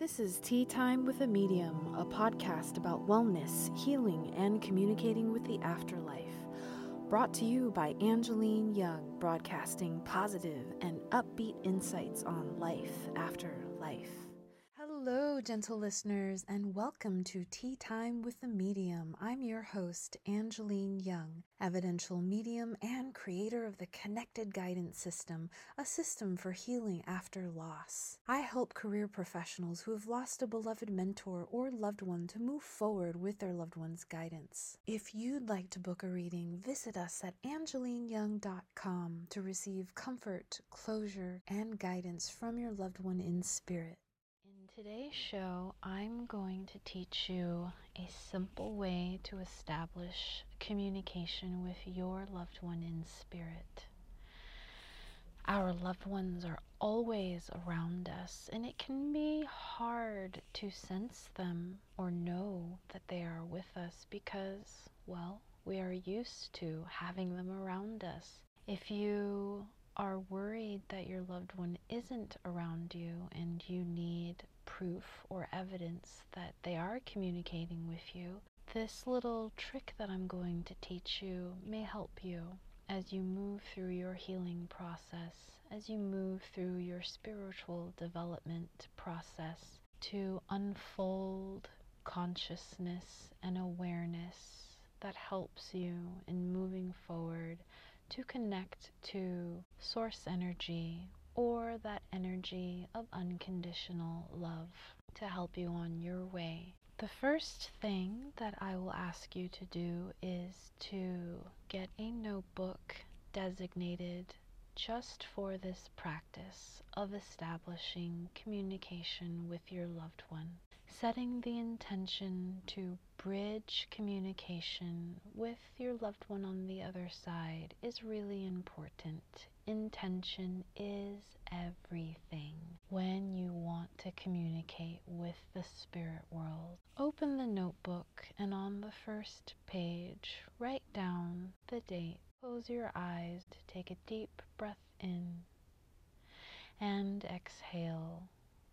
This is Tea Time with a Medium, a podcast about wellness, healing, and communicating with the afterlife. Brought to you by Angeline Young, broadcasting positive and upbeat insights on life after life. Hello, gentle listeners, and welcome to Tea Time with the Medium. I'm your host, Angeline Young, evidential medium and creator of the Connected Guidance System, a system for healing after loss. I help career professionals who have lost a beloved mentor or loved one to move forward with their loved one's guidance. If you'd like to book a reading, visit us at angelineyoung.com to receive comfort, closure, and guidance from your loved one in spirit today's show, I'm going to teach you a simple way to establish communication with your loved one in spirit. Our loved ones are always around us, and it can be hard to sense them or know that they are with us because, well, we are used to having them around us. If you are worried that your loved one isn't around you and you need proof or evidence that they are communicating with you, this little trick that I'm going to teach you may help you as you move through your healing process, as you move through your spiritual development process to unfold consciousness and awareness that helps you in moving forward to connect to source energy or that energy of unconditional love to help you on your way. The first thing that I will ask you to do is to get a notebook designated just for this practice of establishing communication with your loved one. Setting the intention to bridge communication with your loved one on the other side is really important. Intention is everything when you want to communicate with the spirit world. Open the notebook and on the first page, write down the date. Close your eyes to take a deep breath in and exhale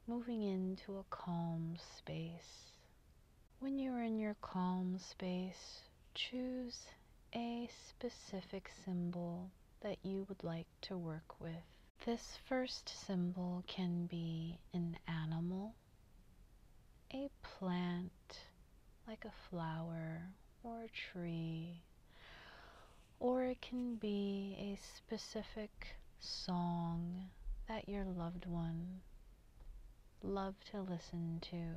moving into a calm space. When you're in your calm space, choose a specific symbol that you would like to work with. This first symbol can be an animal, a plant like a flower or a tree, or it can be a specific song that your loved one love to listen to.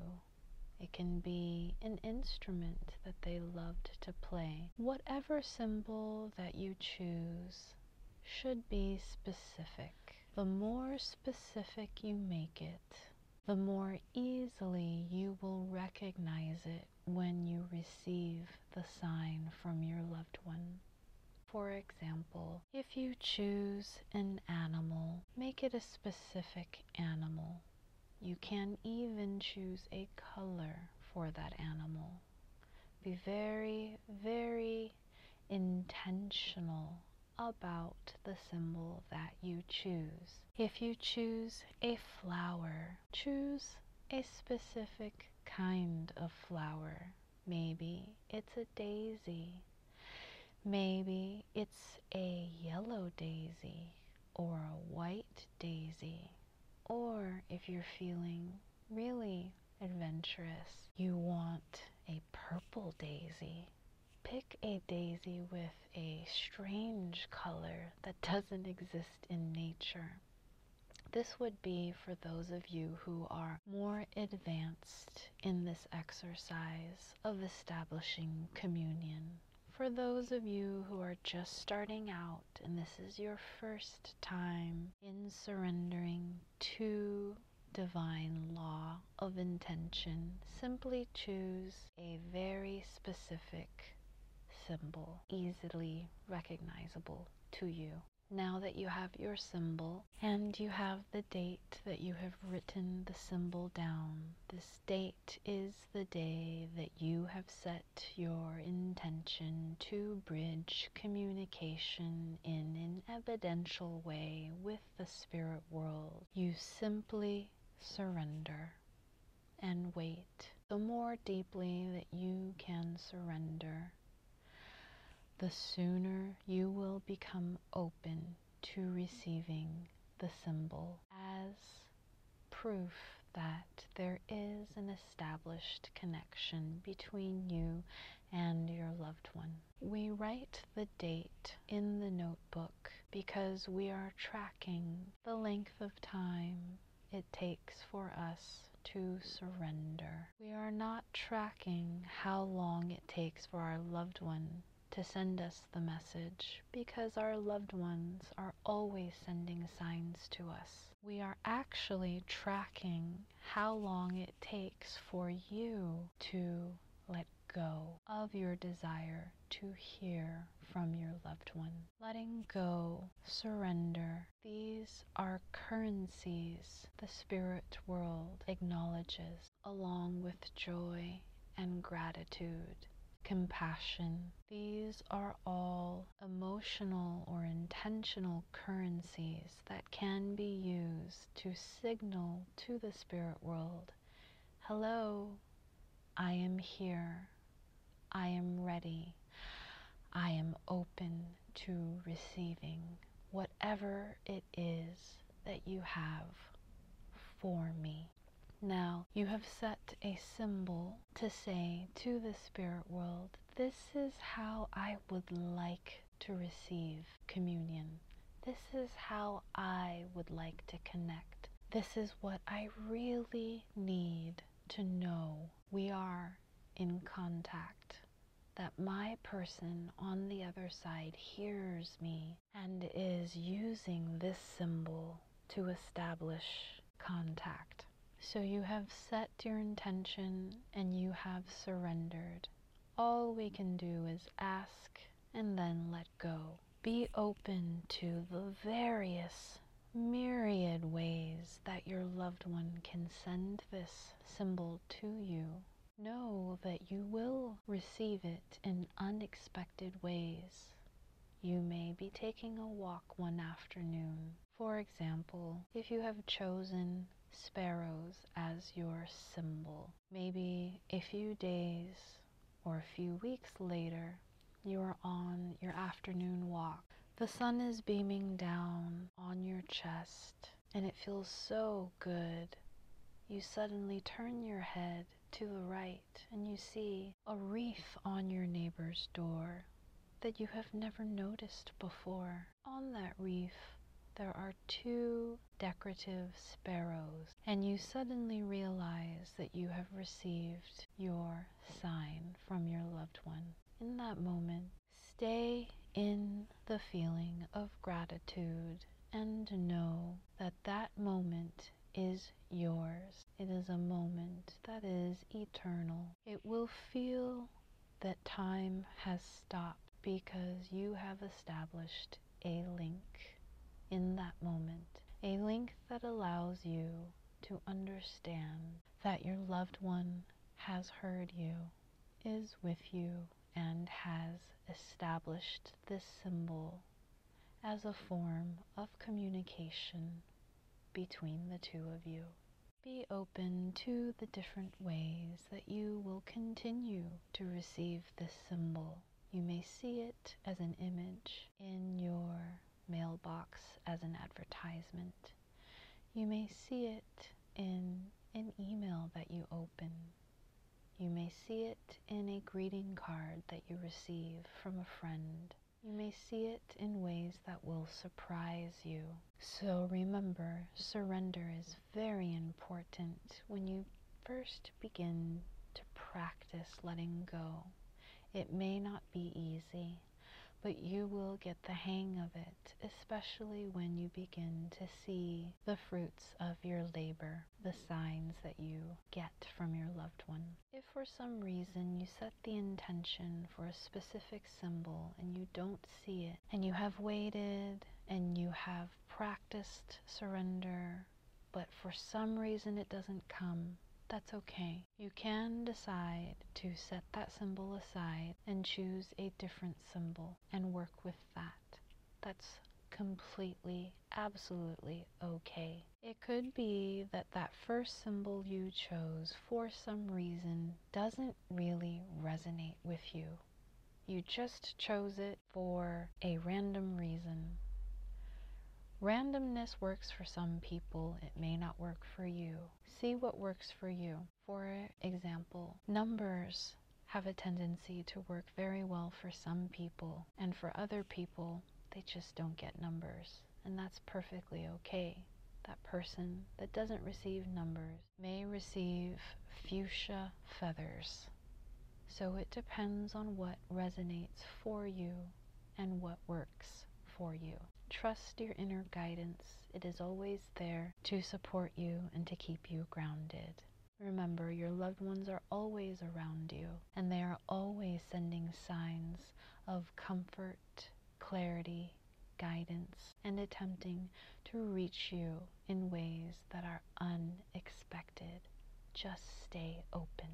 It can be an instrument that they loved to play. Whatever symbol that you choose should be specific. The more specific you make it, the more easily you will recognize it when you receive the sign from your loved one. For example, if you choose an animal, make it a specific animal. You can even choose a color for that animal. Be very, very intentional about the symbol that you choose. If you choose a flower, choose a specific kind of flower. Maybe it's a daisy. Maybe it's a yellow daisy or a white daisy. Or if you're feeling really adventurous, you want a purple daisy. Pick a daisy with a strange color that doesn't exist in nature. This would be for those of you who are more advanced in this exercise of establishing communion for those of you who are just starting out and this is your first time in surrendering to divine law of intention, simply choose a very specific symbol, easily recognizable to you. Now that you have your symbol and you have the date that you have written the symbol down, this date is the day that you have set your intention to bridge communication in an evidential way with the spirit world. You simply surrender. and wait. The more deeply that you can surrender, the sooner you will become open to receiving the symbol as proof that there is an established connection between you and your loved one. We write the date in the notebook because we are tracking the length of time it takes for us to surrender. We are not tracking how long it takes for our loved one to send us the message because our loved ones are always sending signs to us. We are actually tracking how long it takes for you to let go of your desire to hear from your loved one. Letting go, surrender, these are currencies the spirit world acknowledges along with joy and gratitude compassion. These are all emotional or intentional currencies that can be used to signal to the spirit world hello, I am here, I am ready, I am open to receiving whatever it is that you have for me. Now you have set a symbol to say to the spirit world, this is how I would like to receive communion. This is how I would like to connect. This is what I really need to know. We are in contact. That my person on the other side hears me and is using this symbol to establish contact. So you have set your intention and you have surrendered. All we can do is ask and then let go. Be open to the various myriad ways that your loved one can send this symbol to you. Know that you will receive it in unexpected ways. You may be taking a walk one afternoon. For example, if you have chosen sparrows as your symbol. Maybe a few days or a few weeks later, you are on your afternoon walk. The sun is beaming down on your chest, and it feels so good. You suddenly turn your head to the right and you see a wreath on your neighbor's door that you have never noticed before. On that wreath there are two decorative sparrows, and you suddenly realize that you have received your sign from your loved one. In that moment, stay in the feeling of gratitude and know that that moment is yours. It is a moment that is eternal. It will feel that time has stopped because you have established a link in that moment, a link that allows you to understand that your loved one has heard you, is with you, and has established this symbol as a form of communication between the two of you. Be open to the different ways that you will continue to receive this symbol. You may see it as an image in your mailbox as an advertisement. You may see it in an email that you open. You may see it in a greeting card that you receive from a friend. You may see it in ways that will surprise you. So remember, surrender is very important when you first begin to practice letting go. It may not be easy but you will get the hang of it, especially when you begin to see the fruits of your labor, the signs that you get from your loved one. If for some reason you set the intention for a specific symbol and you don't see it, and you have waited and you have practiced surrender, but for some reason it doesn't come, that's okay. You can decide to set that symbol aside and choose a different symbol and work with that. That's completely, absolutely okay. It could be that that first symbol you chose for some reason doesn't really resonate with you. You just chose it for a random reason. Randomness works for some people, it may not work for you. See what works for you. For example, numbers have a tendency to work very well for some people, and for other people, they just don't get numbers. And that's perfectly okay. That person that doesn't receive numbers may receive fuchsia feathers. So it depends on what resonates for you and what works for you. Trust your inner guidance. It is always there to support you and to keep you grounded. Remember, your loved ones are always around you, and they are always sending signs of comfort, clarity, guidance, and attempting to reach you in ways that are unexpected. Just stay open.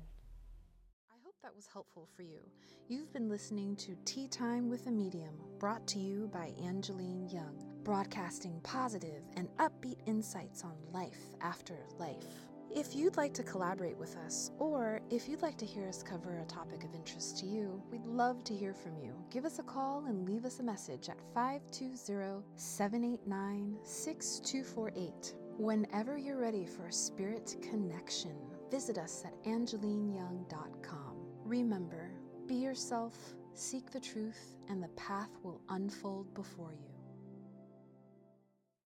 That was helpful for you. You've been listening to Tea Time with a Medium, brought to you by Angeline Young, broadcasting positive and upbeat insights on life after life. If you'd like to collaborate with us, or if you'd like to hear us cover a topic of interest to you, we'd love to hear from you. Give us a call and leave us a message at 520 789 6248. Whenever you're ready for a spirit connection, visit us at angelineyoung.com. Remember, be yourself, seek the truth, and the path will unfold before you.